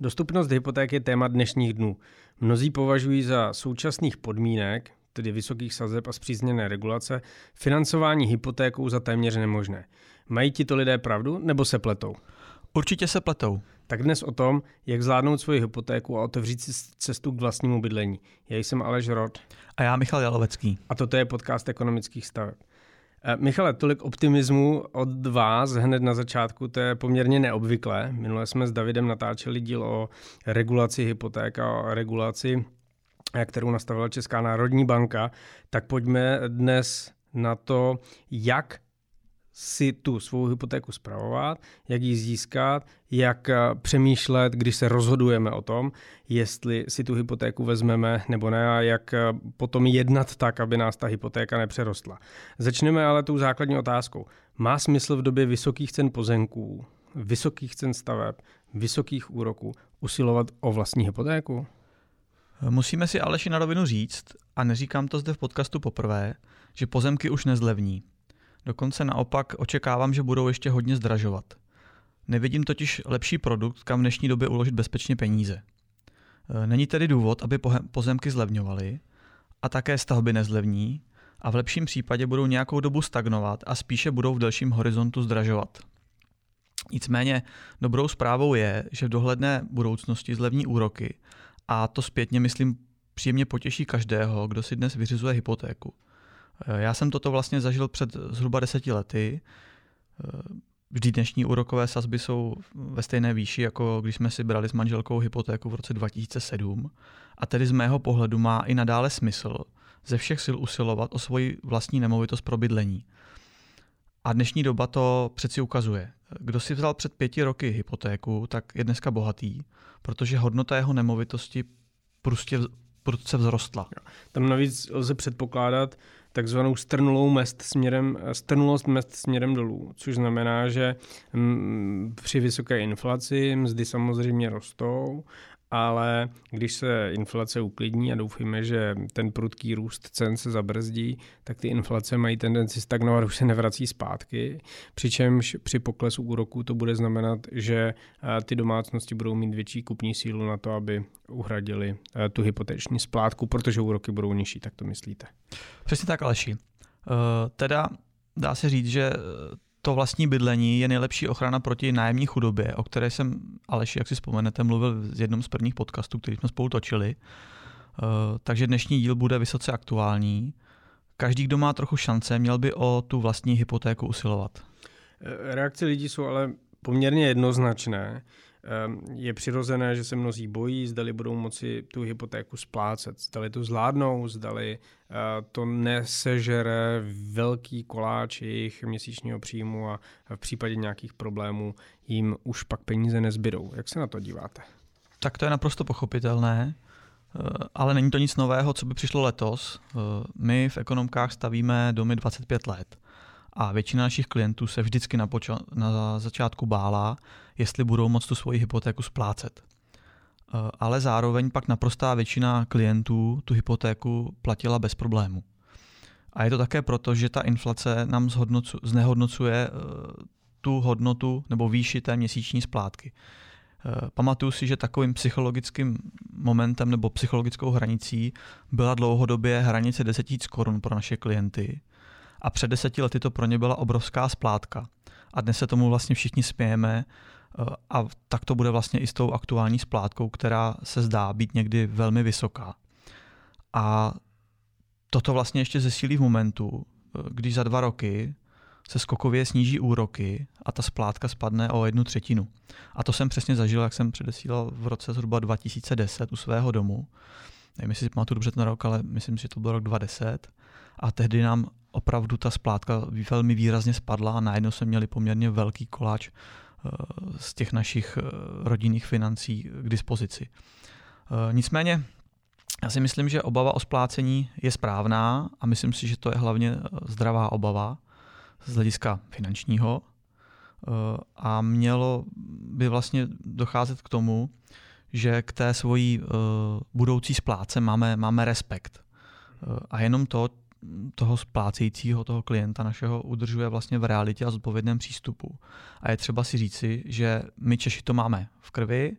Dostupnost hypoték je téma dnešních dnů. Mnozí považují za současných podmínek, tedy vysokých sazeb a zpřízněné regulace, financování hypotékou za téměř nemožné. Mají tito lidé pravdu nebo se pletou? Určitě se pletou. Tak dnes o tom, jak zvládnout svoji hypotéku a otevřít si cestu k vlastnímu bydlení. Já jsem Aleš Rod. A já Michal Jalovecký. A toto je podcast ekonomických staveb. Eh, Michale, tolik optimismu od vás hned na začátku, to je poměrně neobvyklé. Minule jsme s Davidem natáčeli díl o regulaci hypoték a o regulaci, eh, kterou nastavila Česká národní banka. Tak pojďme dnes na to, jak si tu svou hypotéku zpravovat, jak ji získat, jak eh, přemýšlet, když se rozhodujeme o tom, jestli si tu hypotéku vezmeme nebo ne a jak eh, potom jednat tak, aby nás ta hypotéka nepřerostla. Začneme ale tou základní otázkou. Má smysl v době vysokých cen pozemků, vysokých cen staveb, vysokých úroků usilovat o vlastní hypotéku? Musíme si Aleši na rovinu říct, a neříkám to zde v podcastu poprvé, že pozemky už nezlevní. Dokonce naopak očekávám, že budou ještě hodně zdražovat. Nevidím totiž lepší produkt, kam v dnešní době uložit bezpečně peníze. E, není tedy důvod, aby pozemky zlevňovaly a také stavby nezlevní a v lepším případě budou nějakou dobu stagnovat a spíše budou v delším horizontu zdražovat. Nicméně dobrou zprávou je, že v dohledné budoucnosti zlevní úroky a to zpětně myslím příjemně potěší každého, kdo si dnes vyřizuje hypotéku. Eh, já jsem toto vlastně zažil před zhruba deseti lety. Eh, vždy dnešní úrokové sazby jsou ve stejné výši, jako když jsme si brali s manželkou hypotéku v roce 2007. A tedy z mého pohledu má i nadále smysl ze všech sil usilovat o svoji vlastní nemovitost pro bydlení. A dnešní doba to přeci ukazuje. Kdo si vzal před pěti roky hypotéku, tak je dneska bohatý, protože hodnota jeho nemovitosti prostě prudce vzrostla. Tam navíc lze předpokládat, takzvanou strnulou mest směrem, strnulost mest směrem dolů, což znamená, že mm, při vysoké inflaci mzdy samozřejmě rostou ale když se inflace uklidní a doufíme, že ten prudký růst cen se zabrzdí, tak ty inflace mají tendenci stagnovat, už se nevrací zpátky, přičemž při poklesu úroku to bude znamenat, že ty domácnosti budou mít větší kupní sílu na to, aby uhradili tu hypoteční splátku, protože úroky budou nižší, tak to myslíte? Přesně tak, Aleši. Uh, teda dá se říct, že to vlastní bydlení je nejlepší ochrana proti nájemní chudobě, o které jsem, Aleši, jak si vzpomenete, mluvil v jednom z prvních podcastů, který jsme spolu točili. Uh, takže dnešní díl bude vysoce aktuální. Každý, kdo má trochu šance, měl by o tu vlastní hypotéku usilovat. Reakce lidí jsou ale poměrně jednoznačné. Ehm, je přirozené, že se mnozí bojí, zdali budou moci tu hypotéku splácet, zdali to zvládnou, zdali eh, to nesežere velký koláč jejich měsíčního příjmu a v případě nějakých problémů jim už pak peníze nezbydou. Jak se na to díváte? Tak to je naprosto pochopitelné, eh, ale není to nic nového, co by přišlo letos. Eh, my v ekonomkách stavíme domy 25 let a většina našich klientů se vždycky na, poča- na začátku bála, jestli budou moct tu svoji hypotéku splácet. Eh, ale zároveň pak naprostá většina klientů tu hypotéku platila bez problému. A je to také proto, že ta inflace nám znehodnocuje eh, tu hodnotu nebo výši té měsíční splátky. Eh, pamatuju si, že takovým psychologickým momentem nebo psychologickou hranicí byla dlouhodobě hranice 10 000 korun pro naše klienty, a před deseti lety to pro ně byla obrovská splátka. A dnes se tomu vlastně všichni smějeme a tak to bude vlastně i s tou aktuální splátkou, která se zdá být někdy velmi vysoká. A toto vlastně ještě zesílí v momentu, když za dva roky se skokově sníží úroky a ta splátka spadne o jednu třetinu. A to jsem přesně zažil, jak jsem předesílal v roce zhruba 2010 u svého domu. Nevím, jestli pamatuju dobře ten rok, ale myslím, že to byl rok 2010. A tehdy nám opravdu ta splátka velmi výrazně spadla a najednou jsme měli poměrně velký koláč z těch našich eh, rodinných financí k dispozici. Eh, nicméně já si myslím, že obava o splácení je správná a myslím si, že to je hlavně zdravá obava z hlediska finančního a mělo by vlastně docházet k tomu, že k té svojí budoucí spláce máme, máme respekt. A jenom to, toho splácejícího, toho klienta našeho udržuje vlastně v realitě a zodpovědném přístupu. A je třeba si říci, že my Češi to máme v krvi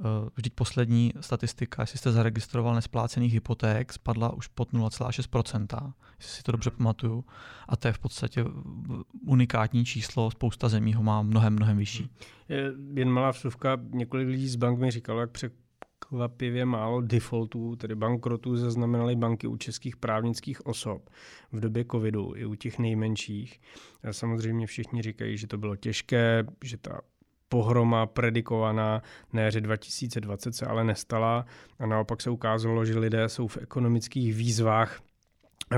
Eh, vždyť poslední statistika, jestli jste zaregistroval nesplácených hypoték, spadla už pod 0,6%, jestli si to dobře pamatuju. A to je v podstatě unikátní číslo, spousta zemí ho má mnohem, mnohem vyšší. Je jen malá vsuvka, několik lidí z bank mi říkalo, jak překvapivě málo defaultů, tedy bankrotů, zaznamenaly banky u českých právnických osob v době covidu, i u těch nejmenších. A samozřejmě všichni říkají, že to bylo těžké, že ta pohroma predikovaná na jaře 2020 se ale nestala a naopak se ukázalo, že lidé jsou v ekonomických výzvách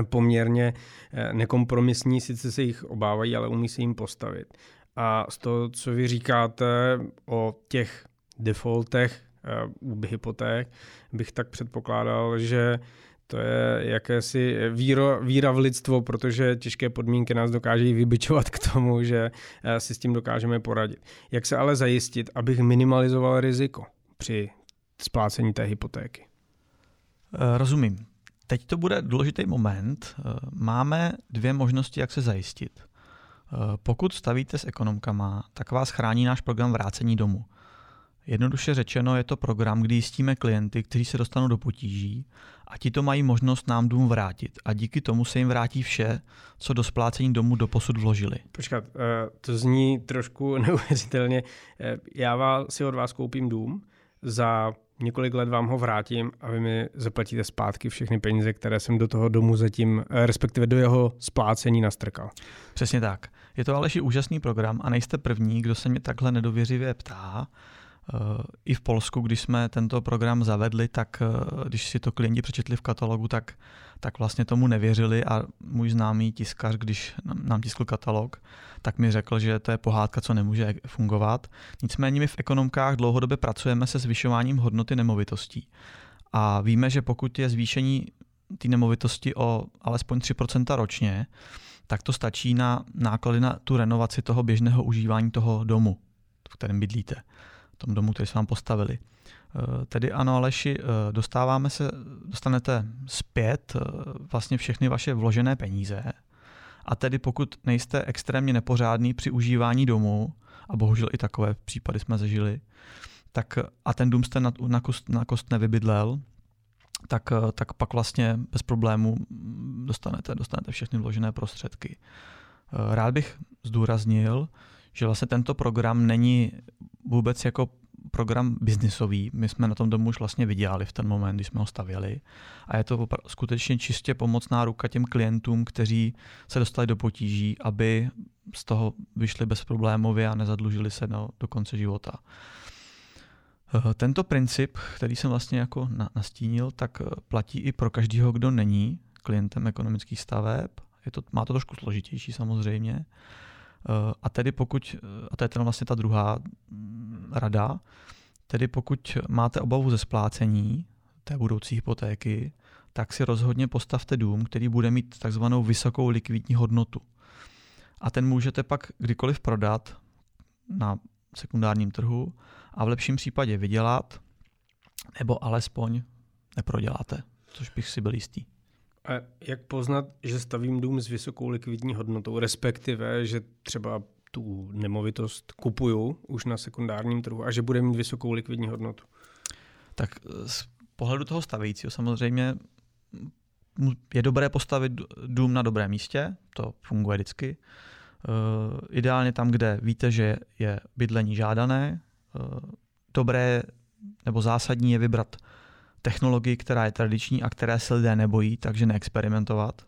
poměrně eh, nekompromisní, sice se jich obávají, ale umí se jim postavit. A z toho, co vy říkáte o těch defaultech u hypoték, bych tak předpokládal, že to je jakési víro, víra v lidstvo, protože těžké podmínky nás dokáží vybičovat k tomu, že eh, si s tím dokážeme poradit. Jak se ale zajistit, abych minimalizoval riziko při splácení té hypotéky? Eh, rozumím. Teď to bude důležitý moment. Eh, máme dvě možnosti, jak se zajistit. Pokud stavíte s ekonomkama, tak vás chrání náš program vrácení domů. Jednoduše řečeno je to program, kdy jistíme klienty, kteří se dostanou do potíží a ti to mají možnost nám dům vrátit a díky tomu se jim vrátí vše, co do splácení domu do posud vložili. Počkat, eh, to zní trošku neuvěřitelně. Eh, já vás, si od vás koupím dům, za několik let vám ho vrátím a vy mi zaplatíte zpátky všechny peníze, které jsem do toho domu zatím, eh, respektive do jeho splácení nastrkal. Přesně tak. Je to Aleši úžasný program a nejste první, kdo se mě takhle nedověřivě ptá. Eh, I v Polsku, když jsme tento program zavedli, tak eh, když si to klienti přečetli v katalogu, tak, tak vlastně tomu nevěřili a můj známý tiskař, když nám tiskl katalog, tak mi řekl, že to je pohádka, co nemůže fungovat. Nicméně my v ekonomkách dlouhodobě pracujeme se zvyšováním hodnoty nemovitostí. A víme, že pokud je zvýšení té nemovitosti o alespoň 3% ročně, tak to stačí na náklady na tu renovaci toho běžného užívání toho domu, v kterém bydlíte tom domu, který jsme vám postavili. Eh, tedy ano, Aleši, eh, dostáváme se, dostanete zpět eh, vlastně všechny vaše vložené peníze a tedy pokud nejste extrémně nepořádný při užívání domu, a bohužel i takové případy jsme zažili, tak a ten dům jste na, na, kost, na kost nevybydlel, tak, tak pak vlastně bez problému dostanete, dostanete všechny vložené prostředky. Rád bych zdůraznil, že vlastně tento program není vůbec jako program biznisový. My jsme na tom domu už vlastně vydělali v ten moment, když jsme ho stavěli. A je to skutečně čistě pomocná ruka těm klientům, kteří se dostali do potíží, aby z toho vyšli bezproblémově a nezadlužili se do, do konce života. Eh, tento princip, který jsem vlastně jako nastínil, tak eh, platí i pro každého, kdo není klientem ekonomických staveb. Je to, má to trošku složitější samozřejmě. Eh, a tedy pokud, eh, a to je ten vlastně ta druhá mm, rada, tedy pokud máte obavu ze splácení té budoucí hypotéky, tak si rozhodně postavte dům, který bude mít takzvanou vysokou likvidní hodnotu. A ten můžete pak kdykoliv prodat na sekundárním trhu a v lepším případě vydělat, nebo alespoň neproděláte, což bych si byl jistý. A jak poznat, že stavím dům s vysokou likvidní hodnotou, respektive, že třeba tu nemovitost kupuju už na sekundárním trhu a že bude mít vysokou likvidní hodnotu? Tak z pohledu toho stavějícího samozřejmě je dobré postavit dům na dobrém místě, to funguje vždycky. Uh, ideálně tam, kde víte, že je bydlení žádané. Uh, dobré nebo zásadní je vybrat technologii, která je tradiční a které se lidé nebojí, takže neexperimentovat.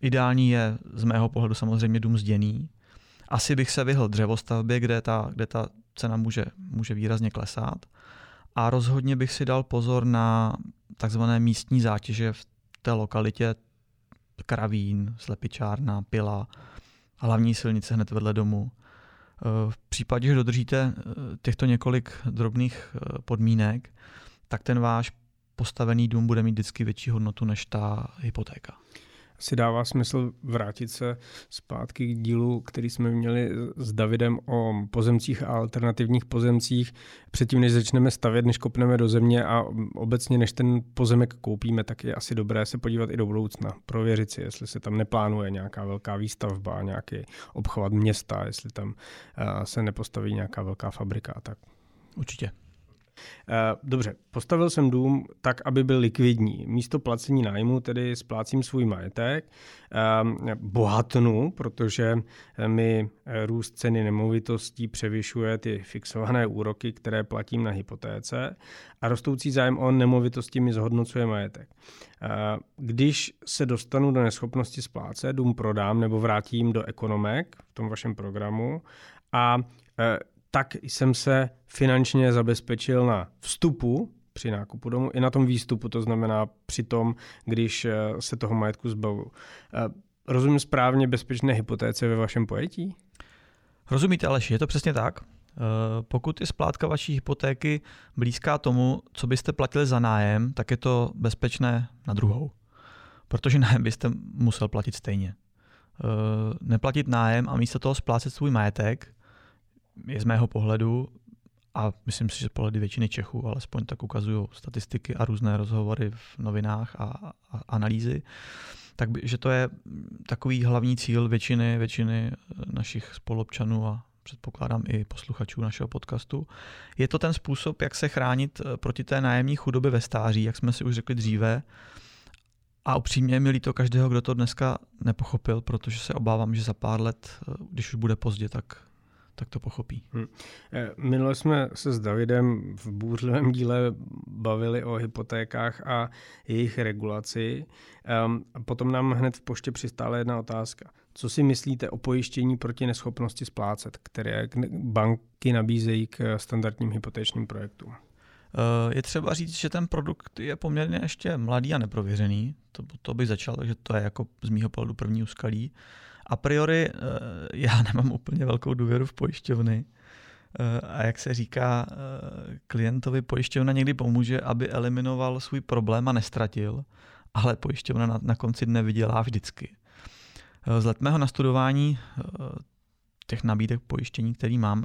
Ideální je z mého pohledu samozřejmě dům zděný. Asi bych se vyhl dřevostavbě, kde ta, kde ta cena může, může výrazně klesat. A rozhodně bych si dal pozor na takzvané místní zátěže v té lokalitě Kravín, Slepičárna, Pila, hlavní silnice hned vedle domu. V případě, že dodržíte těchto několik drobných podmínek, tak ten váš postavený dům bude mít vždycky větší hodnotu než ta hypotéka. Asi dává smysl vrátit se zpátky k dílu, který jsme měli s Davidem o pozemcích a alternativních pozemcích. Předtím, než začneme stavět, než kopneme do země a obecně, než ten pozemek koupíme, tak je asi dobré se podívat i do budoucna. Prověřit si, jestli se tam neplánuje nějaká velká výstavba, nějaký obchvat města, jestli tam eh, se nepostaví nějaká velká fabrika. Tak. Určitě. Dobře, postavil jsem dům tak, aby byl likvidní. Místo placení nájmu tedy splácím svůj majetek, bohatnu, protože mi růst ceny nemovitostí převyšuje ty fixované úroky, které platím na hypotéce a rostoucí zájem o nemovitosti mi zhodnocuje majetek. Když se dostanu do neschopnosti splácet, dům prodám nebo vrátím do ekonomek v tom vašem programu a tak jsem se finančně zabezpečil na vstupu při nákupu domu i na tom výstupu, to znamená při tom, když eh, se toho majetku zbavu. Eh, rozumím správně bezpečné hypotéce ve vašem pojetí? Rozumíte, Aleši, je to přesně tak. Eh, pokud je splátka vaší hypotéky blízká tomu, co byste platili za nájem, tak je to bezpečné na druhou. Protože nájem byste musel platit stejně. Neplatit nájem a místo toho splácet svůj majetek je z mého pohledu, a myslím si, že pohledy většiny Čechů, alespoň tak ukazují statistiky a různé rozhovory v novinách a, a analýzy, tak by, že to je takový hlavní cíl většiny, většiny našich spolupčanů a předpokládám i posluchačů našeho podcastu. Je to ten způsob, jak se chránit eh, proti té nájemní chudobě ve stáří, jak jsme si už řekli dříve. A upřímně mi líto každého, kdo to dneska nepochopil, protože se obávám, že za pár let, eh, když už bude pozdě, tak tak to pochopí. Hmm. Minule jsme se s Davidem v bůřlivém díle bavili o hypotékách a jejich regulaci. Um, potom nám hned v poště přistála jedna otázka. Co si myslíte o pojištění proti neschopnosti splácet, které banky nabízejí k standardním hypotečním projektům? Eh, je třeba říct, že ten produkt je poměrně ještě mladý a neprověřený. To, to by začal, takže to je jako z mýho pohledu první úskalí a priori eh, já nemám úplně velkou důvěru v pojišťovny. Eh, a jak se říká, eh, klientovi pojišťovna někdy pomůže, aby eliminoval svůj problém a nestratil, ale pojišťovna na, na konci dne vydělá vždycky. Z let mého nastudování těch nabídek pojištění, který mám,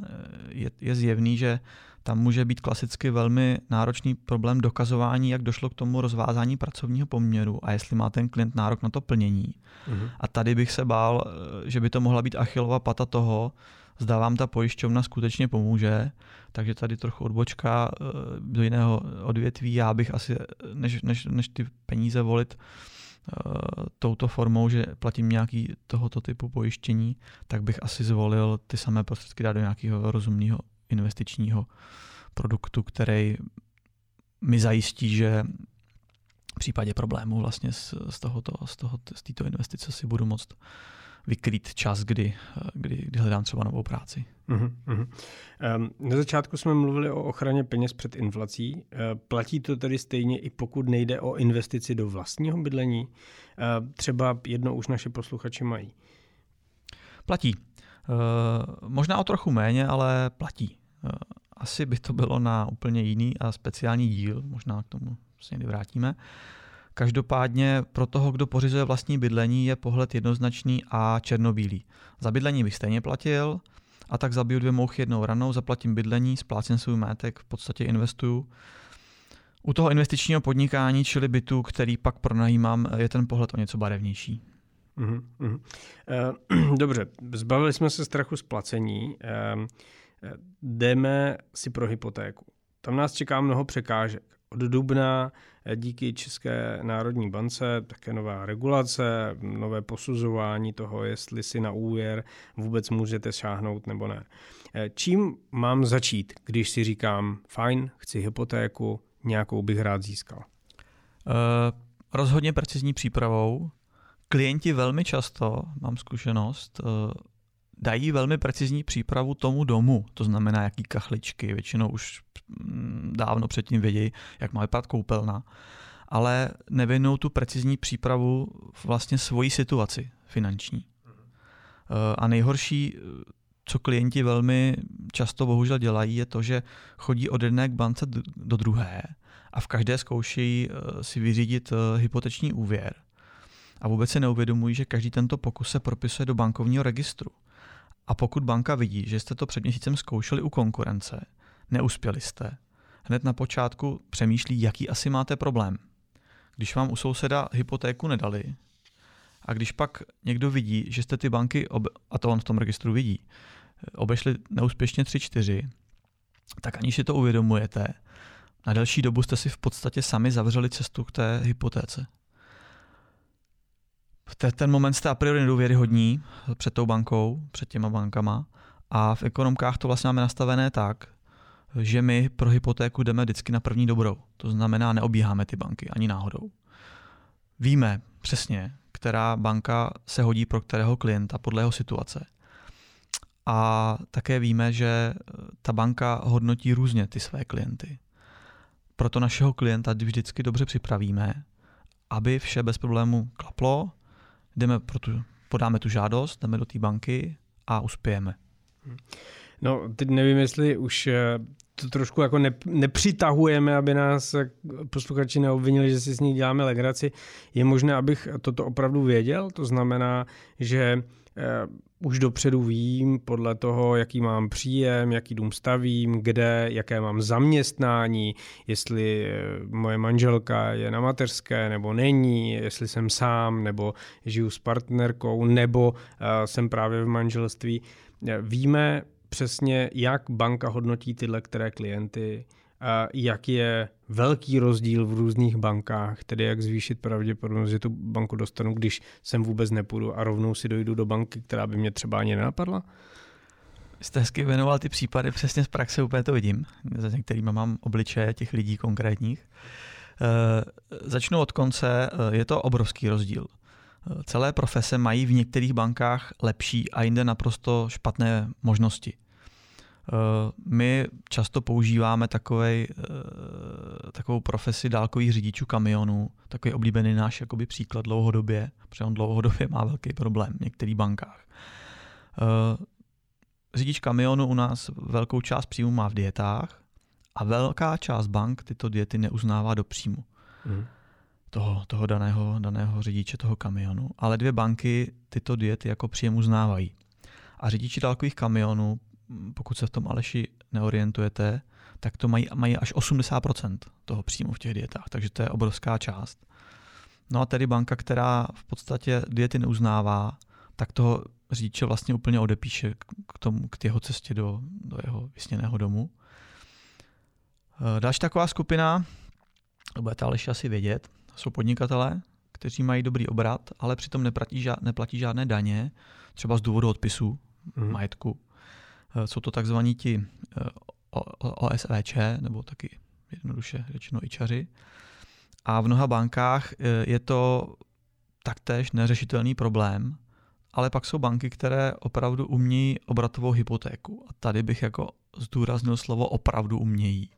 je, je zjevný, že tam může být klasicky velmi náročný problém dokazování, jak došlo k tomu rozvázání pracovního poměru a jestli má ten klient nárok na to plnění. Uh-huh. A tady bych se bál, že by to mohla být achilová pata toho, zda vám ta pojišťovna skutečně pomůže, takže tady trochu odbočka eh, do jiného odvětví. Já bych asi, než, než, než ty peníze volit touto formou, že platím nějaký tohoto typu pojištění, tak bych asi zvolil ty samé prostředky dát do nějakého rozumného investičního produktu, který mi zajistí, že v případě problému vlastně z, z, tohoto, z, tohoto, z této investice si budu moct vykrýt čas, kdy, kdy, kdy hledám třeba novou práci. Uh-huh, uh-huh. Um, na začátku jsme mluvili o ochraně peněz před inflací. Uh, platí to tedy stejně i pokud nejde o investici do vlastního bydlení? Uh, třeba jedno už naše posluchači mají. Platí. Uh, možná o trochu méně, ale platí. Uh, asi by to bylo na úplně jiný a speciální díl, možná k tomu se někdy vrátíme. Každopádně pro toho, kdo pořizuje vlastní bydlení, je pohled jednoznačný a černobílý. Za bydlení bych stejně platil, a tak zabiju dvě mouchy jednou ranou, zaplatím bydlení, splácím svůj majetek, v podstatě investuju. U toho investičního podnikání, čili bytu, který pak pronajímám, je ten pohled o něco barevnější. Uh-huh. Dobře, zbavili jsme se strachu z placení. Uh, jdeme si pro hypotéku. Tam nás čeká mnoho překážek. Od dubna eh, díky České národní bance také nová regulace, nové posuzování toho, jestli si na úvěr vůbec můžete šáhnout nebo ne. Eh, čím mám začít, když si říkám, fajn, chci hypotéku, nějakou bych rád získal? Uh, rozhodně precizní přípravou. Klienti velmi často, mám zkušenost, dají velmi precizní přípravu tomu domu, to znamená jaký kachličky, většinou už mm, dávno předtím vědějí, jak má vypadat koupelna, ale nevěnou tu precizní přípravu vlastně svojí situaci finanční. Eh, a nejhorší, co klienti velmi často bohužel dělají, je to, že chodí od jedné k bance do druhé a v každé zkoušejí eh, si vyřídit eh, hypoteční úvěr. A vůbec se neuvědomují, že každý tento pokus se propisuje do bankovního registru. A pokud banka vidí, že jste to před měsícem zkoušeli u konkurence, neuspěli jste, hned na počátku přemýšlí, jaký asi máte problém. Když vám u souseda hypotéku nedali, a když pak někdo vidí, že jste ty banky, obe- a to on v tom registru vidí, obešli neúspěšně 3-4, tak aniž si to uvědomujete, na delší dobu jste si v podstatě sami zavřeli cestu k té hypotéce. V ten moment jste a priori nedůvěryhodní před tou bankou, před těma bankama a v ekonomkách to vlastně máme nastavené tak, že my pro hypotéku jdeme vždycky na první dobrou. To znamená, neobíháme ty banky ani náhodou. Víme přesně, která banka se hodí pro kterého klienta podle jeho situace. A také víme, že ta banka hodnotí různě ty své klienty. Proto našeho klienta vždycky dobře připravíme, aby vše bez problému klaplo, jdeme pro tu, podáme tu žádost, jdeme do té banky a uspějeme. No, teď nevím, jestli už eh, to trošku jako ne, nepřitahujeme, aby nás posluchači neobvinili, že si s ní děláme legraci. Je možné, abych toto opravdu věděl? To znamená, že eh, už dopředu vím podle toho, jaký mám příjem, jaký dům stavím, kde, jaké mám zaměstnání, jestli eh, moje manželka je na mateřské nebo není, jestli jsem sám nebo žiju s partnerkou nebo eh, jsem právě v manželství. Víme přesně, jak banka hodnotí tyhle které klienty, jak je velký rozdíl v různých bankách, tedy jak zvýšit pravděpodobnost, že tu banku dostanu, když sem vůbec nepůjdu a rovnou si dojdu do banky, která by mě třeba ani nenapadla? Jste hezky věnoval ty případy, přesně z praxe úplně to vidím. Za některými mám obličeje těch lidí konkrétních. E, začnu od konce, e, je to obrovský rozdíl. E, celé profese mají v některých bankách lepší a jinde naprosto špatné možnosti. Eh, my často používáme takovej, eh, takovou profesi dálkových řidičů kamionů, takový oblíbený náš jakoby příklad dlouhodobě, protože on dlouhodobě má velký problém v některých bankách. Eh, řidič kamionu u nás velkou část příjmu má v dietách a velká část bank tyto diety neuznává do příjmu. Mm. Toho, toho daného, daného řidiče toho kamionu. Ale dvě banky tyto diety jako příjem uznávají. A řidiči dálkových kamionů pokud se v tom Aleši neorientujete, tak to mají, mají až 80% toho příjmu v těch dietách, takže to je obrovská část. No a tedy banka, která v podstatě diety neuznává, tak toho řidiče vlastně úplně odepíše k, tomu, k jeho cestě do, do jeho vysněného domu. Eh, další taková skupina, to budete Aleši asi vědět, jsou podnikatelé, kteří mají dobrý obrat, ale přitom neplatí, neplatí žádné daně, třeba z důvodu odpisu mm. majetku jsou to takzvaní ti eh, OSVČ, nebo taky jednoduše řečeno ičaři. A v mnoha bankách eh, je to taktéž neřešitelný problém, ale pak jsou banky, které opravdu umějí obratovou hypotéku. A tady bych jako zdůraznil slovo opravdu umějí.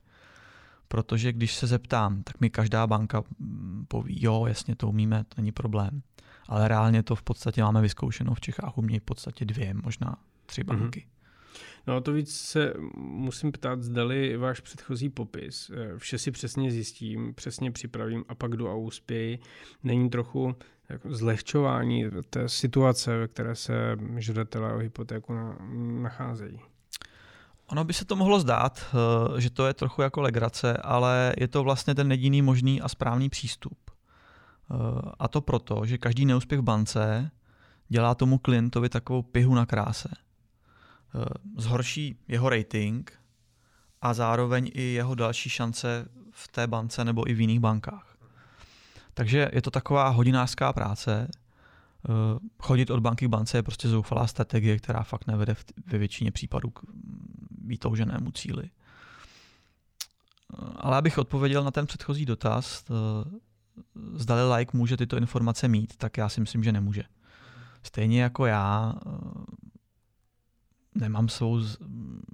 Protože když se zeptám, tak mi každá banka mm, poví, jo, jasně to umíme, to není problém. Ale reálně to v podstatě máme vyzkoušeno v Čechách, umějí v podstatě dvě, možná tři banky. Mm-hmm. No a to víc se musím ptát, zdali váš předchozí popis, eh, vše si přesně zjistím, přesně připravím a pak jdu a uspěji, není trochu jako zlehčování té situace, ve které se žadatelé o hypotéku nacházejí. Ono by se to mohlo zdát, eh, že to je trochu jako legrace, ale je to vlastně ten jediný možný a správný přístup. A to proto, že každý neúspěch v bance dělá tomu klientovi takovou pihu na kráse. Eh, zhorší jeho rating a zároveň i jeho další šance v té bance nebo i v jiných bankách. Takže je to taková hodinářská práce. Eh, chodit od banky k bance je prostě zoufalá strategie, která fakt nevede ve většině případů k vytouženému cíli. Eh, ale abych odpověděl na ten předchozí dotaz, zdali like může tyto informace mít, tak já si myslím, že nemůže. Stejně jako já nemám svou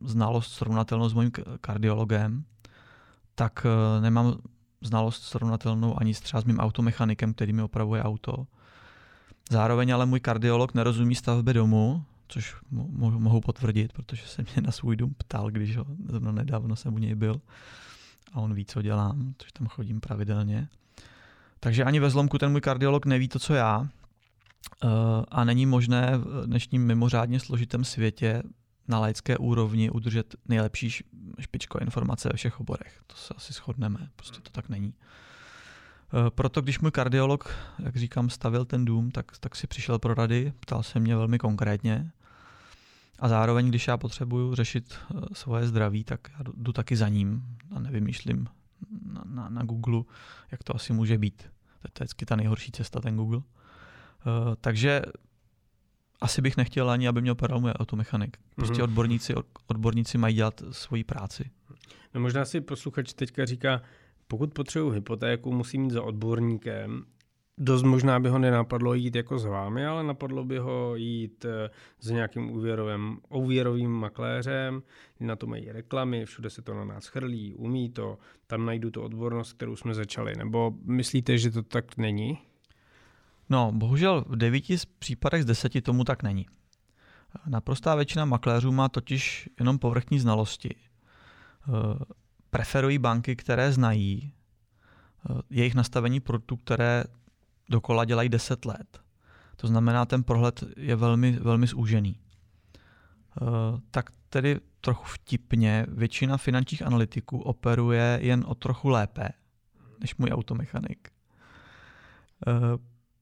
znalost srovnatelnou s mojím kardiologem, tak eh, nemám znalost srovnatelnou ani třeba s mým automechanikem, který mi opravuje auto. Zároveň ale můj kardiolog nerozumí stavbě domu, což mohu potvrdit, protože se mě na svůj dům ptal, když ho zrovna nedávno jsem u něj byl a on ví, co dělám, což tam chodím pravidelně. Takže ani ve zlomku ten můj kardiolog neví to, co já, a není možné v dnešním mimořádně složitém světě na laické úrovni udržet nejlepší špičko informace ve všech oborech. To se asi shodneme, prostě to tak není. Eh, proto když můj kardiolog, jak říkám, stavil ten dům, tak, tak si přišel pro rady, ptal se mě velmi konkrétně A zároveň, když já potřebuju řešit eh, svoje zdraví, tak já jdu taky za ním a nevymýšlím na, na, na Google, jak to asi může být. To je vždycky ta nejhorší cesta, ten Google. Uh, takže asi bych nechtěl ani, aby mě operoval můj automechanik. Prostě mm-hmm. odborníci, odborníci mají dělat svoji práci. No možná si posluchač teďka říká, pokud potřebuji hypotéku, musím jít za odborníkem. Dost možná by ho nenapadlo jít jako s vámi, ale napadlo by ho jít eh, s nějakým úvěrovým, úvěrovým makléřem, na to mají reklamy, všude se to na nás chrlí, umí to, tam najdu tu odbornost, kterou jsme začali. Nebo myslíte, že to tak není? No, bohužel v devíti případech z deseti tomu tak není. Naprostá většina makléřů má totiž jenom povrchní znalosti. Eh, preferují banky, které znají eh, jejich nastavení produktů, které dokola dělají 10 let. To znamená, ten prohled je velmi, velmi zúžený. Eh, tak tedy trochu vtipně, většina finančních analytiků operuje jen o trochu lépe než můj automechanik.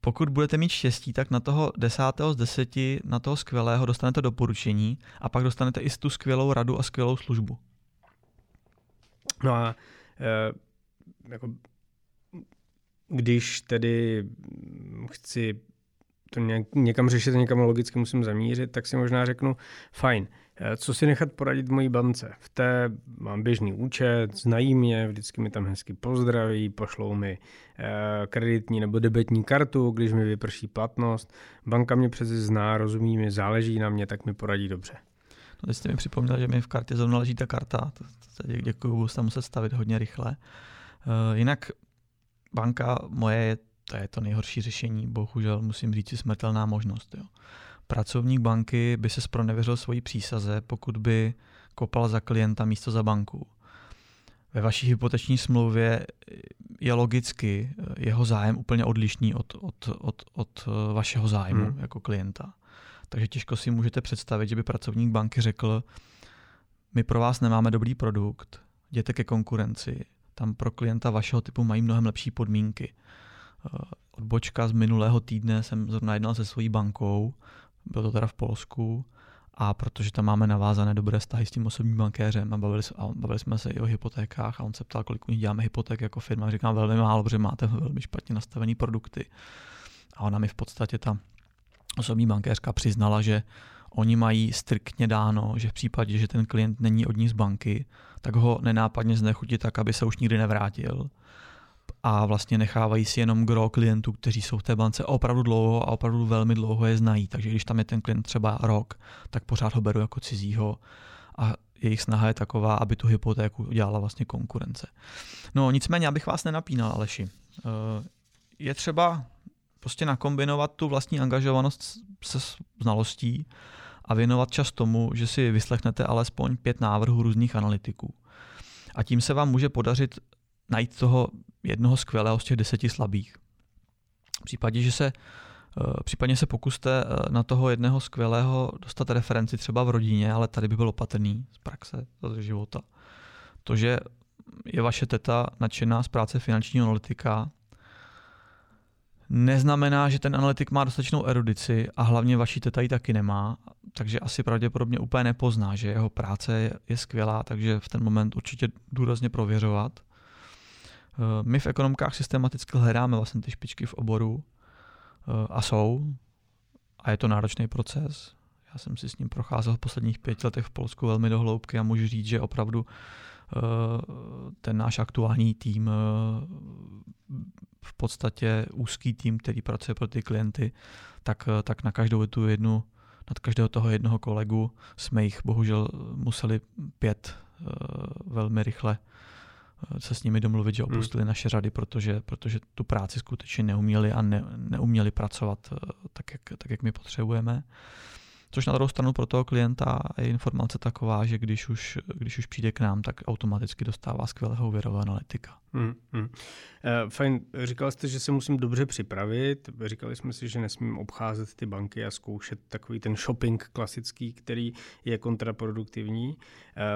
Pokud budete mít štěstí, tak na toho desátého z deseti, na toho skvělého dostanete doporučení a pak dostanete i tu skvělou radu a skvělou službu. No a e, jako, když tedy chci to někam řešit, někam logicky musím zamířit, tak si možná řeknu, fajn, co si nechat poradit mojí bance? V té mám běžný účet, znají mě, vždycky mi tam hezky pozdraví, pošlou mi eh, kreditní nebo debetní kartu, když mi vyprší platnost. Banka mě přece zná, rozumí mi, záleží na mě, tak mi poradí dobře. No, teď jste mi připomněl, že mi v kartě zrovna leží ta karta. Děkuji, budu se muset stavit hodně rychle. Uh, jinak banka moje je to, je to nejhorší řešení, bohužel musím říct, smrtelná možnost. Jo pracovník banky by se spronevěřil svojí přísaze, pokud by kopal za klienta místo za banku. Ve vaší hypoteční smlouvě je logicky jeho zájem úplně odlišný od, od, od, od vašeho zájmu hmm. jako klienta. Takže těžko si můžete představit, že by pracovník banky řekl, my pro vás nemáme dobrý produkt, jděte ke konkurenci, tam pro klienta vašeho typu mají mnohem lepší podmínky. Odbočka z minulého týdne jsem zrovna jednal se svojí bankou, bylo to teda v Polsku, a protože tam máme navázané dobré vztahy s tím osobním bankéřem a bavili, a bavili jsme se i o hypotékách a on se ptal, kolik u nich děláme hypoték jako firma. Říkám velmi málo, protože máte velmi špatně nastavené produkty. A ona mi v podstatě ta osobní bankéřka přiznala, že oni mají striktně dáno, že v případě, že ten klient není od ní z banky, tak ho nenápadně znechutí tak, aby se už nikdy nevrátil a vlastně nechávají si jenom gro klientů, kteří jsou v té bance opravdu dlouho a opravdu velmi dlouho je znají. Takže když tam je ten klient třeba rok, tak pořád ho beru jako cizího a jejich snaha je taková, aby tu hypotéku dělala vlastně konkurence. No nicméně, abych vás nenapínal, Aleši, eh, je třeba prostě nakombinovat tu vlastní angažovanost se znalostí a věnovat čas tomu, že si vyslechnete alespoň pět návrhů různých analytiků. A tím se vám může podařit najít toho jednoho skvělého z těch deseti slabých. V případě, že se eh, Případně se pokuste eh, na toho jedného skvělého dostat referenci třeba v rodině, ale tady by byl opatrný z praxe, z života. To, že je vaše teta nadšená z práce finančního analytika, neznamená, že ten analytik má dostatečnou erudici a hlavně vaší teta ji taky nemá, takže asi pravděpodobně úplně nepozná, že jeho práce je skvělá, takže v ten moment určitě důrazně prověřovat. Eh, my v ekonomkách systematicky hledáme vlastně ty špičky v oboru eh, a jsou. A je to náročný proces. Já jsem si s ním procházel v posledních pěti letech v Polsku velmi do hloubky a můžu říct, že opravdu eh, ten náš aktuální tým v podstatě úzký tým, který pracuje pro ty klienty, tak, tak na každou tu jednu, nad každého toho jednoho kolegu jsme jich bohužel museli pět velmi rychle se s nimi domluvit, že hmm. opustili hmm. naše řady, protože, protože tu práci skutečně neuměli a ne, neuměli pracovat eh, tak jak, tak, jak my potřebujeme. Což na druhou stranu pro toho klienta je informace taková, že když už, když už přijde k nám, tak automaticky dostává skvělého úvěrového analytika. Hmm, hmm. Uh, fajn, říkal jste, že se musím dobře připravit. Říkali jsme si, že nesmím obcházet ty banky a zkoušet takový ten shopping klasický, který je kontraproduktivní.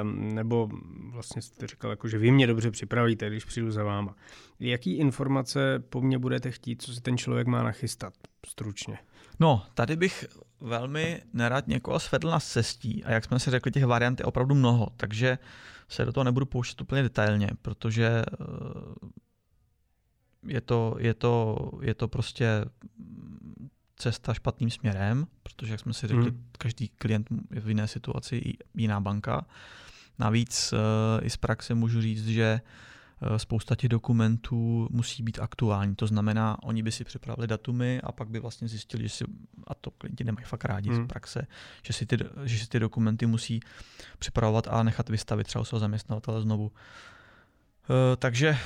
Um, nebo vlastně jste říkal, jako, že vy mě dobře připravíte, když přijdu za váma. Jaký informace po mně budete chtít, co si ten člověk má nachystat stručně? No, tady bych velmi nerad někoho svedl na cestí a jak jsme si řekli, těch variant je opravdu mnoho, takže se do toho nebudu pouštět úplně detailně, protože eh, je to, je to, je to prostě cesta špatným směrem, protože, jak jsme si řekli, hmm. každý klient je v jiné situaci, jiná banka. Navíc uh, i z praxe můžu říct, že spousta těch dokumentů musí být aktuální. To znamená, oni by si připravili datumy a pak by vlastně zjistili, že si, a to klienti nemají fakt rádi hmm. z praxe, že si, ty, že si ty dokumenty musí připravovat a nechat vystavit třeba svého zaměstnavatele znovu. Uh, takže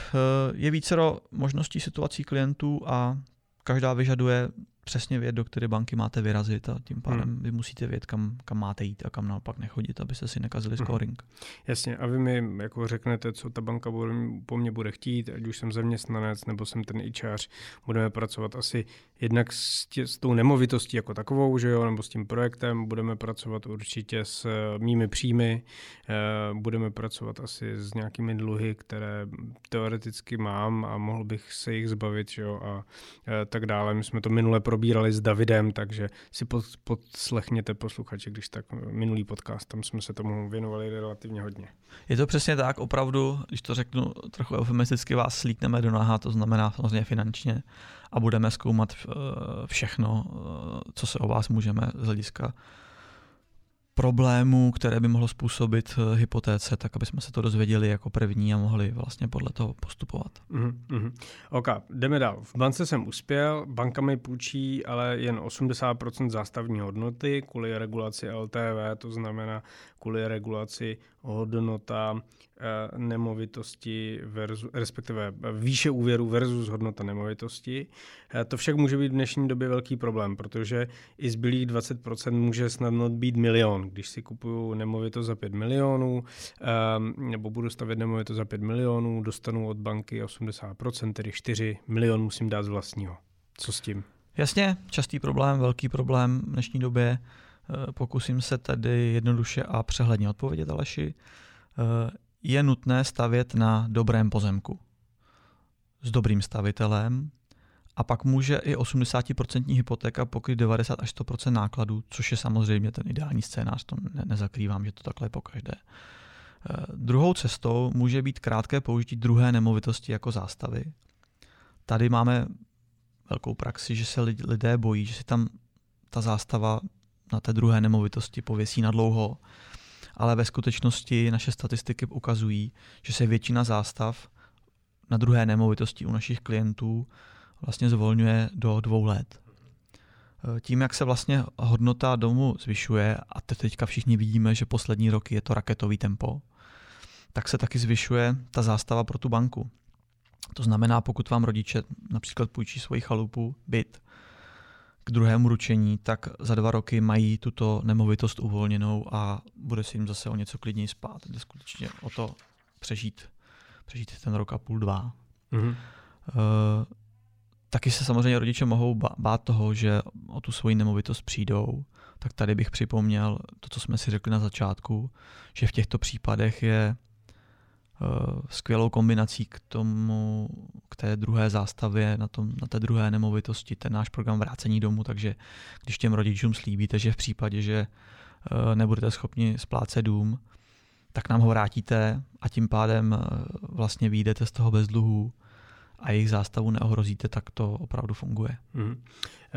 je vícero možností situací klientů a každá vyžaduje přesně vědět, do které banky máte vyrazit a tím pádem hmm. vy musíte vědět, kam, kam máte jít a kam naopak nechodit, abyste si nekazili hmm. scoring. Jasně, a vy mi jako řeknete, co ta banka bude, po mně bude chtít, ať už jsem zaměstnanec nebo jsem ten ičář, budeme pracovat asi jednak s, tě, s tou nemovitostí jako takovou, že jo, nebo s tím projektem, budeme pracovat určitě s eh, mými příjmy, eh, budeme pracovat asi s nějakými dluhy, které teoreticky mám a mohl bych se jich zbavit, že jo, a eh, tak dále. My jsme to minule probírali s Davidem, takže si pod, podslechněte posluchače, když tak minulý podcast, tam jsme se tomu věnovali relativně hodně. Je to přesně tak, opravdu, když to řeknu trochu eufemisticky, vás slíkneme do naha, to znamená samozřejmě finančně a budeme zkoumat eh, všechno, eh, co se o vás můžeme z hlediska problémů, které by mohlo způsobit eh, hypotéce, tak aby jsme se to dozvěděli jako první a mohli vlastně podle toho postupovat. Mm-hmm. OK, jdeme dál. V bance jsem uspěl, banka mi půjčí ale jen 80% zástavní hodnoty kvůli regulaci LTV, to znamená kvůli regulaci hodnota eh, nemovitosti, versus, respektive výše úvěru versus hodnota nemovitosti. Eh, to však může být v dnešní době velký problém, protože i zbylých 20% může snadno být milion. Když si kupuju nemovitost za 5 milionů, eh, nebo budu stavět nemovitost za 5 milionů, dostanu od banky 80%, tedy 4 milion musím dát z vlastního. Co s tím? Jasně, častý problém, velký problém v dnešní době. Eh, pokusím se tedy jednoduše a přehledně odpovědět Aleši. Eh, je nutné stavět na dobrém pozemku s dobrým stavitelem a pak může i 80% hypotéka pokryt 90 až 100% nákladů, což je samozřejmě ten ideální scénář, to ne- nezakrývám, že to takhle je po každé. Eh, druhou cestou může být krátké použití druhé nemovitosti jako zástavy. Tady máme velkou praxi, že se lidé bojí, že si tam ta zástava na té druhé nemovitosti pověsí na dlouho, ale ve skutečnosti naše statistiky ukazují, že se většina zástav na druhé nemovitosti u našich klientů vlastně zvolňuje do dvou let. Tím, jak se vlastně hodnota domu zvyšuje, a teďka všichni vidíme, že poslední roky je to raketový tempo, tak se taky zvyšuje ta zástava pro tu banku. To znamená, pokud vám rodiče například půjčí svoji chalupu, byt, k druhému ručení, tak za dva roky mají tuto nemovitost uvolněnou a bude si jim zase o něco klidněji spát. Jde skutečně o to přežít, přežít ten rok a půl, dva. Mm-hmm. Uh, taky se samozřejmě rodiče mohou bát toho, že o tu svoji nemovitost přijdou. Tak tady bych připomněl to, co jsme si řekli na začátku, že v těchto případech je skvělou kombinací k tomu, k té druhé zástavě, na, tom, na té druhé nemovitosti, ten náš program vrácení domů, takže když těm rodičům slíbíte, že v případě, že eh, nebudete schopni splácet dům, tak nám ho vrátíte a tím pádem eh, vlastně výjdete z toho bez dluhů a jejich zástavu neohrozíte, tak to opravdu funguje. Hmm.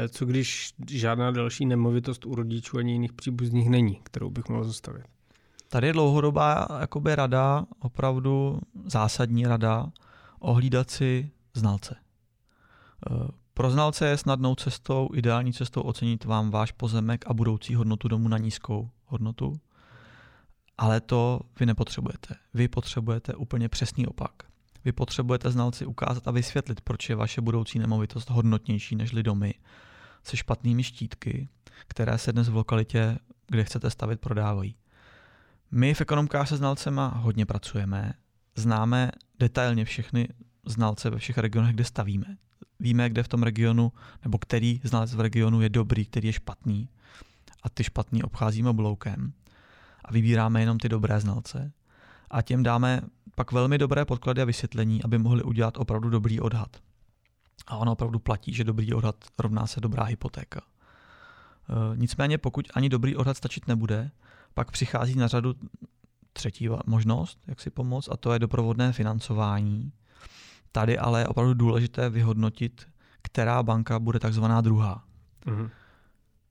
Co když žádná další nemovitost u rodičů ani jiných příbuzných není, kterou bych mohl zastavit? Tady je dlouhodobá jakoby rada, opravdu zásadní rada, ohlídat si znalce. E, pro znalce je snadnou cestou, ideální cestou ocenit vám váš pozemek a budoucí hodnotu domu na nízkou hodnotu, ale to vy nepotřebujete. Vy potřebujete úplně přesný opak. Vy potřebujete znalci ukázat a vysvětlit, proč je vaše budoucí nemovitost hodnotnější než domy se špatnými štítky, které se dnes v lokalitě, kde chcete stavit, prodávají. My v ekonomkách se znalcema hodně pracujeme, známe detailně všechny znalce ve všech regionech, kde stavíme. Víme, kde v tom regionu, nebo který znalec v regionu je dobrý, který je špatný a ty špatný obcházíme bloukem a vybíráme jenom ty dobré znalce a těm dáme pak velmi dobré podklady a vysvětlení, aby mohli udělat opravdu dobrý odhad. A ono opravdu platí, že dobrý odhad rovná se dobrá hypotéka. nicméně pokud ani dobrý odhad stačit nebude, pak přichází na řadu třetí možnost, jak si pomoct, a to je doprovodné financování. Tady ale je opravdu důležité vyhodnotit, která banka bude takzvaná druhá. Mm-hmm.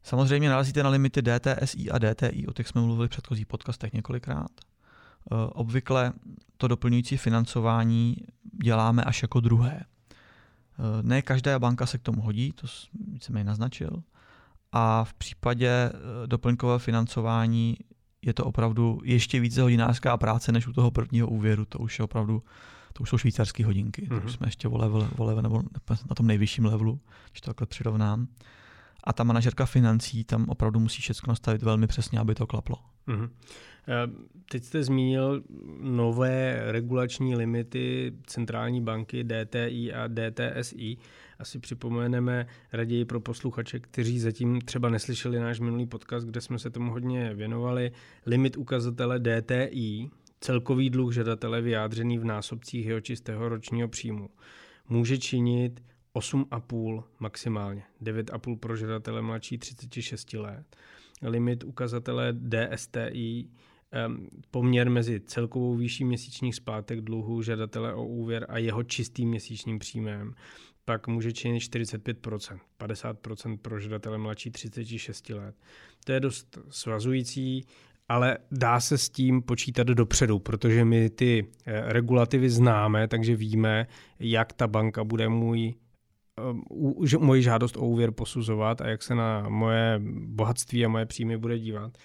Samozřejmě narazíte na limity DTSI a DTI, o těch jsme mluvili v předchozích podcastech několikrát. Eh, obvykle to doplňující financování děláme až jako druhé. Eh, ne každá banka se k tomu hodí, to jsem ji naznačil. A v případě eh, doplňkového financování je to opravdu ještě více hodinářská práce než u toho prvního úvěru. To už je opravdu, to už jsou švýcarské hodinky. Mm-hmm. To už mhm. jsme ještě o level, o level, nebo na tom nejvyšším levelu, když to takhle přirovnám. A ta manažerka financí tam opravdu musí všechno nastavit velmi přesně, aby to klaplo. Mm-hmm. Teď jste zmínil nové regulační limity centrální banky DTI a DTSI. Asi připomeneme raději pro posluchače, kteří zatím třeba neslyšeli náš minulý podcast, kde jsme se tomu hodně věnovali. Limit ukazatele DTI, celkový dluh žadatele vyjádřený v násobcích jeho čistého ročního příjmu, může činit 8,5 maximálně, 9,5 pro žadatele mladší 36 let. Limit ukazatele DSTI poměr mezi celkovou výší měsíčních splátek dluhu žadatele o úvěr a jeho čistým měsíčním příjmem pak může činit 45%, 50% pro žadatele mladší 36 let. To je dost svazující, ale dá se s tím počítat dopředu, protože my ty eh, regulativy známe, takže víme, jak ta banka bude můj moji žádost o úvěr posuzovat a jak se na moje bohatství a moje příjmy bude dívat.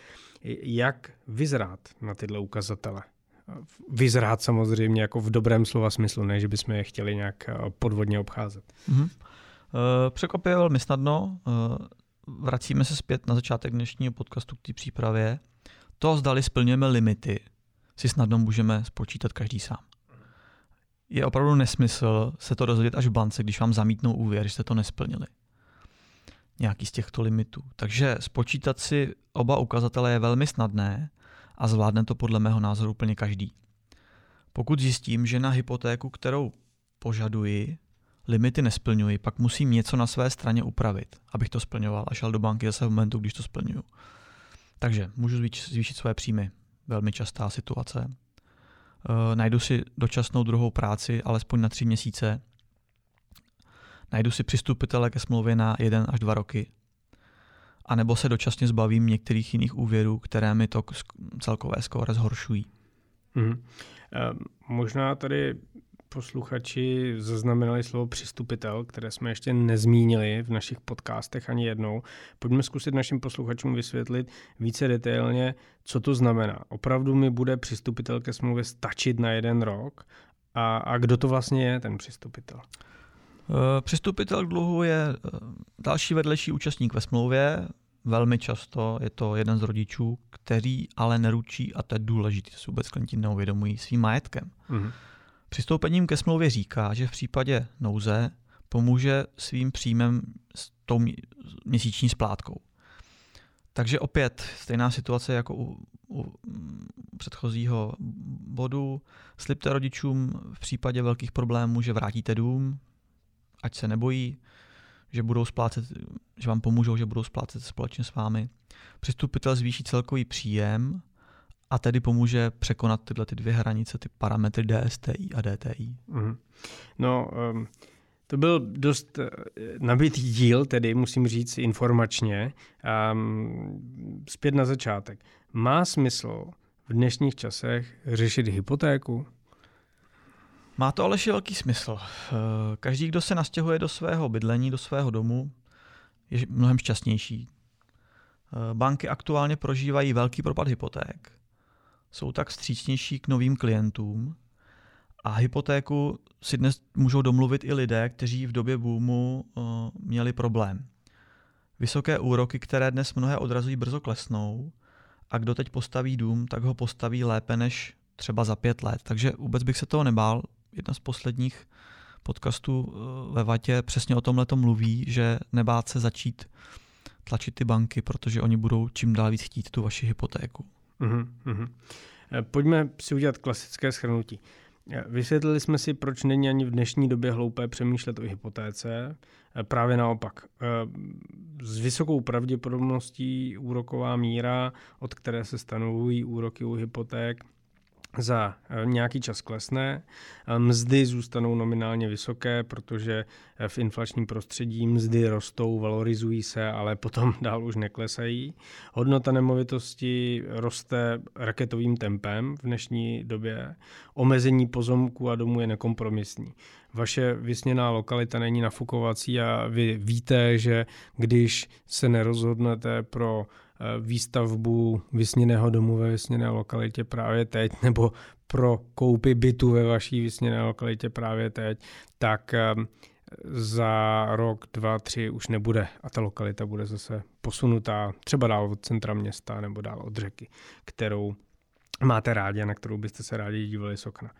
Jak vyzrát na tyhle ukazatele? Vyzrát samozřejmě jako v dobrém slova smyslu, ne, že bychom je chtěli nějak eh, podvodně obcházet. Mm-hmm. Překvapuje velmi snadno. Eh, vracíme se zpět na začátek dnešního podcastu k té přípravě. To, zdali splňujeme limity, si snadno můžeme spočítat každý sám je opravdu nesmysl se to dozvědět až v bance, když vám zamítnou úvěr, že jste to nesplnili. Nějaký z těchto limitů. Takže spočítat si oba ukazatele je velmi snadné a zvládne to podle mého názoru úplně každý. Pokud zjistím, že na hypotéku, kterou požaduji, limity nesplňuji, pak musím něco na své straně upravit, abych to splňoval a šel do banky zase v momentu, když to splňuju. Takže můžu zvýšit své příjmy. Velmi častá situace uh, najdu si dočasnou druhou práci, alespoň na tři měsíce, najdu si přistupitele ke smlouvě na jeden až dva roky, a nebo se dočasně zbavím některých jiných úvěrů, které mi to celkové skóre zhoršují. Mm-hmm. Uh, možná tady posluchači zaznamenali slovo přistupitel, které jsme ještě nezmínili v našich podcastech ani jednou. Pojďme zkusit našim posluchačům vysvětlit více detailně, co to znamená. Opravdu mi bude přistupitel ke smlouvě stačit na jeden rok? A, a kdo to vlastně je, ten přistupitel? Eh, přistupitel k dluhu je eh, další vedlejší účastník ve smlouvě. Velmi často je to jeden z rodičů, který ale neručí, a to je důležité, to si vůbec klienti neuvědomují, svým majetkem. Mm-hmm. Přistoupením ke smlouvě říká, že v případě nouze pomůže svým příjmem s tou měsíční splátkou. Takže opět stejná situace jako u, u předchozího bodu. Slibte rodičům v případě velkých problémů, že vrátíte dům, ať se nebojí, že budou splácet, že vám pomůžou, že budou splácet společně s vámi. Přistupitel zvýší celkový příjem a tedy pomůže překonat tyhle ty dvě hranice, ty parametry DSTI a DTI. Mm. No, um, to byl dost uh, nabitý díl, tedy musím říct informačně. Um, zpět na začátek. Má smysl v dnešních časech řešit hypotéku? Má to ale velký smysl. Eh, každý, kdo se nastěhuje do svého bydlení, do svého domu, je mnohem šťastnější. Eh, banky aktuálně prožívají velký propad hypoték jsou tak střícnější k novým klientům a hypotéku si dnes můžou domluvit i lidé, kteří v době boomu uh, měli problém. Vysoké úroky, které dnes mnohé odrazují, brzo klesnou a kdo teď postaví dům, tak ho postaví lépe než třeba za pět let. Takže vůbec bych se toho nebál. Jedna z posledních podcastů uh, ve Vatě přesně o tomhle mluví, že nebát se začít tlačit ty banky, protože oni budou čím dál víc chtít tu vaši hypotéku. Mm-hmm. Pojďme si udělat klasické schrnutí. Vysvětlili jsme si, proč není ani v dnešní době hloupé přemýšlet o hypotéce. Právě naopak. S vysokou pravděpodobností úroková míra, od které se stanovují úroky u hypoték, za eh, nějaký čas klesne. Eh, mzdy zůstanou nominálně vysoké, protože eh, v inflačním prostředí mzdy rostou, valorizují se, ale potom dál už neklesají. Hodnota nemovitosti roste raketovým tempem v dnešní době. Omezení pozemku a domů je nekompromisní. Vaše vysněná lokalita není nafukovací a vy víte, že když se nerozhodnete pro výstavbu vysněného domu ve vysněné lokalitě právě teď, nebo pro koupy bytu ve vaší vysněné lokalitě právě teď, tak eh, za rok, dva, tři už nebude a ta lokalita bude zase posunutá třeba dál od centra města nebo dál od řeky, kterou máte rádi a na kterou byste se rádi dívali z okna.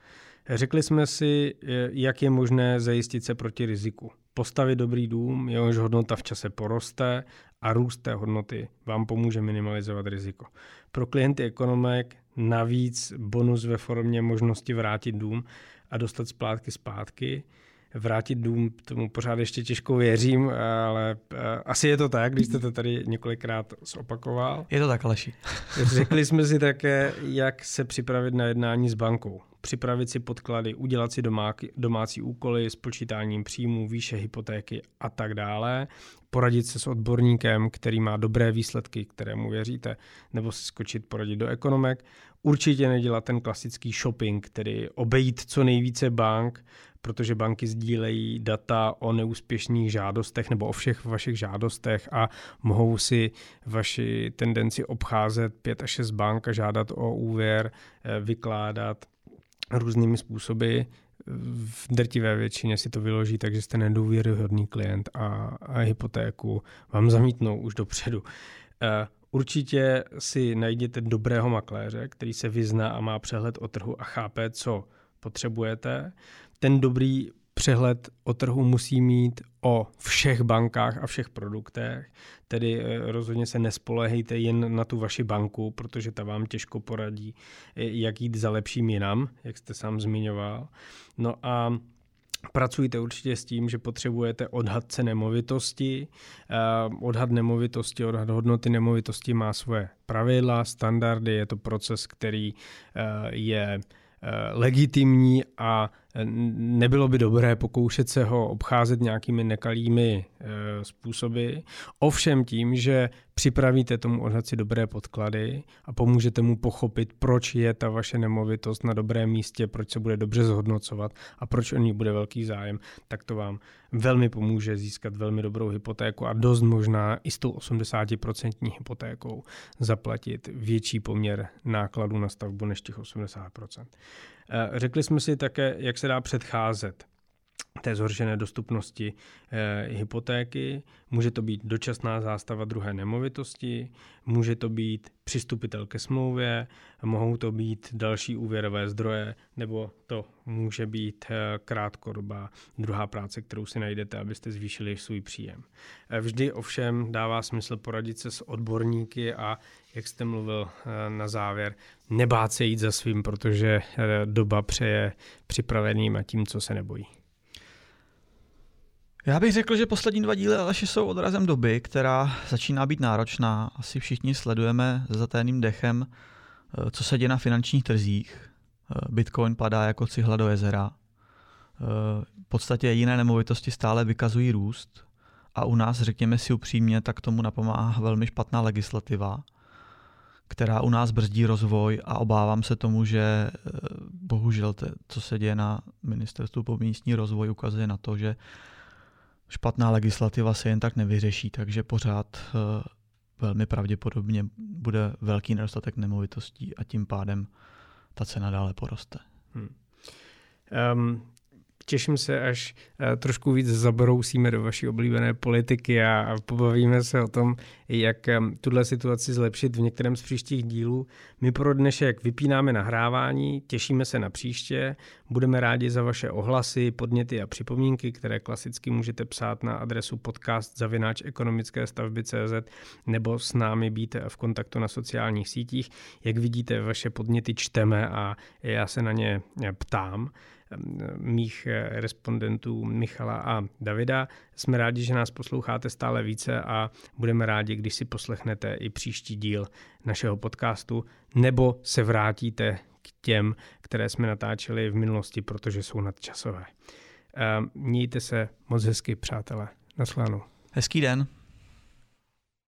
Řekli jsme si, jak je možné zajistit se proti riziku. Postavit dobrý dům, jehož hodnota v čase poroste a růst té hodnoty vám pomůže minimalizovat riziko. Pro klienty ekonomek navíc bonus ve formě možnosti vrátit dům a dostat splátky zpátky. Vrátit dům, tomu pořád ještě těžko věřím, ale eh, asi je to tak, když jste to tady několikrát zopakoval. Je to tak, Aleši. Řekli jsme si také, jak se připravit na jednání s bankou připravit si podklady, udělat si domáky, domácí úkoly s počítáním příjmů, výše hypotéky a tak dále, poradit se s odborníkem, který má dobré výsledky, kterému věříte, nebo si skočit poradit do ekonomek. Určitě nedělat ten klasický shopping, tedy obejít co nejvíce bank, protože banky sdílejí data o neúspěšných žádostech nebo o všech vašich žádostech a mohou si vaši tendenci obcházet pět až šest bank a žádat o úvěr, eh, vykládat různými způsoby. V drtivé většině si to vyloží, takže jste nedůvěryhodný klient a, a hypotéku vám zamítnou už dopředu. Eh, určitě si najděte dobrého makléře, který se vyzná a má přehled o trhu a chápe, co potřebujete. Ten dobrý přehled o trhu musí mít o všech bankách a všech produktech, tedy eh, rozhodně se nespolehejte jen na tu vaši banku, protože ta vám těžko poradí, eh, jak jít za lepším jinam, jak jste sám zmiňoval. No a Pracujte určitě s tím, že potřebujete odhad ceny nemovitosti. Eh, odhad nemovitosti, odhad hodnoty nemovitosti má svoje pravidla, standardy, je to proces, který je legitimní a nebylo by dobré pokoušet se ho obcházet nějakými nekalými eh, způsoby. Ovšem tím, že připravíte tomu odhadci dobré podklady a pomůžete mu pochopit, proč je ta vaše nemovitost na dobrém místě, proč se bude dobře zhodnocovat a proč o ní bude velký zájem, tak to vám velmi pomůže získat velmi dobrou hypotéku a dost možná i s tou 80% hypotékou zaplatit větší poměr nákladů na stavbu než těch 80%. Eh, řekli jsme si také, jak se dá předcházet té zhoršené dostupnosti e, hypotéky. Může to být dočasná zástava druhé nemovitosti, může to být přistupitel ke smlouvě, mohou to být další úvěrové zdroje, nebo to může být e, krátkodobá druhá práce, kterou si najdete, abyste zvýšili svůj příjem. E, vždy ovšem dává smysl poradit se s odborníky a jak jste mluvil na závěr, nebát se jít za svým, protože doba přeje připraveným a tím, co se nebojí. Já bych řekl, že poslední dva díly Aleši jsou odrazem doby, která začíná být náročná. Asi všichni sledujeme s zaténým dechem, eh, co se děje na finančních trzích. Eh, Bitcoin padá jako cihla do jezera. Eh, v podstatě jiné nemovitosti stále vykazují růst a u nás, řekněme si upřímně, tak tomu napomáhá velmi špatná legislativa, která u nás brzdí rozvoj a obávám se tomu, že bohužel to, co se děje na ministerstvu pro místní rozvoj, ukazuje na to, že špatná legislativa se jen tak nevyřeší, takže pořád eh, velmi pravděpodobně bude velký nedostatek nemovitostí a tím pádem ta cena dále poroste. Hmm. Um, těším se, až eh, trošku víc zabrousíme do vaší oblíbené politiky a pobavíme se o tom, jak tuhle situaci zlepšit v některém z příštích dílů. My pro dnešek vypínáme nahrávání, těšíme se na příště, budeme rádi za vaše ohlasy, podněty a připomínky, které klasicky můžete psát na adresu podcast zavináč ekonomické stavby nebo s námi být v kontaktu na sociálních sítích. Jak vidíte, vaše podněty čteme a já se na ně ptám mých eh, respondentů Michala a Davida. Jsme rádi, že nás posloucháte stále více a budeme rádi, když si poslechnete i příští díl našeho podcastu nebo se vrátíte k těm, které jsme natáčeli v minulosti, protože jsou nadčasové. Mějte se moc hezky, přátelé. Naschledanou. Hezký den.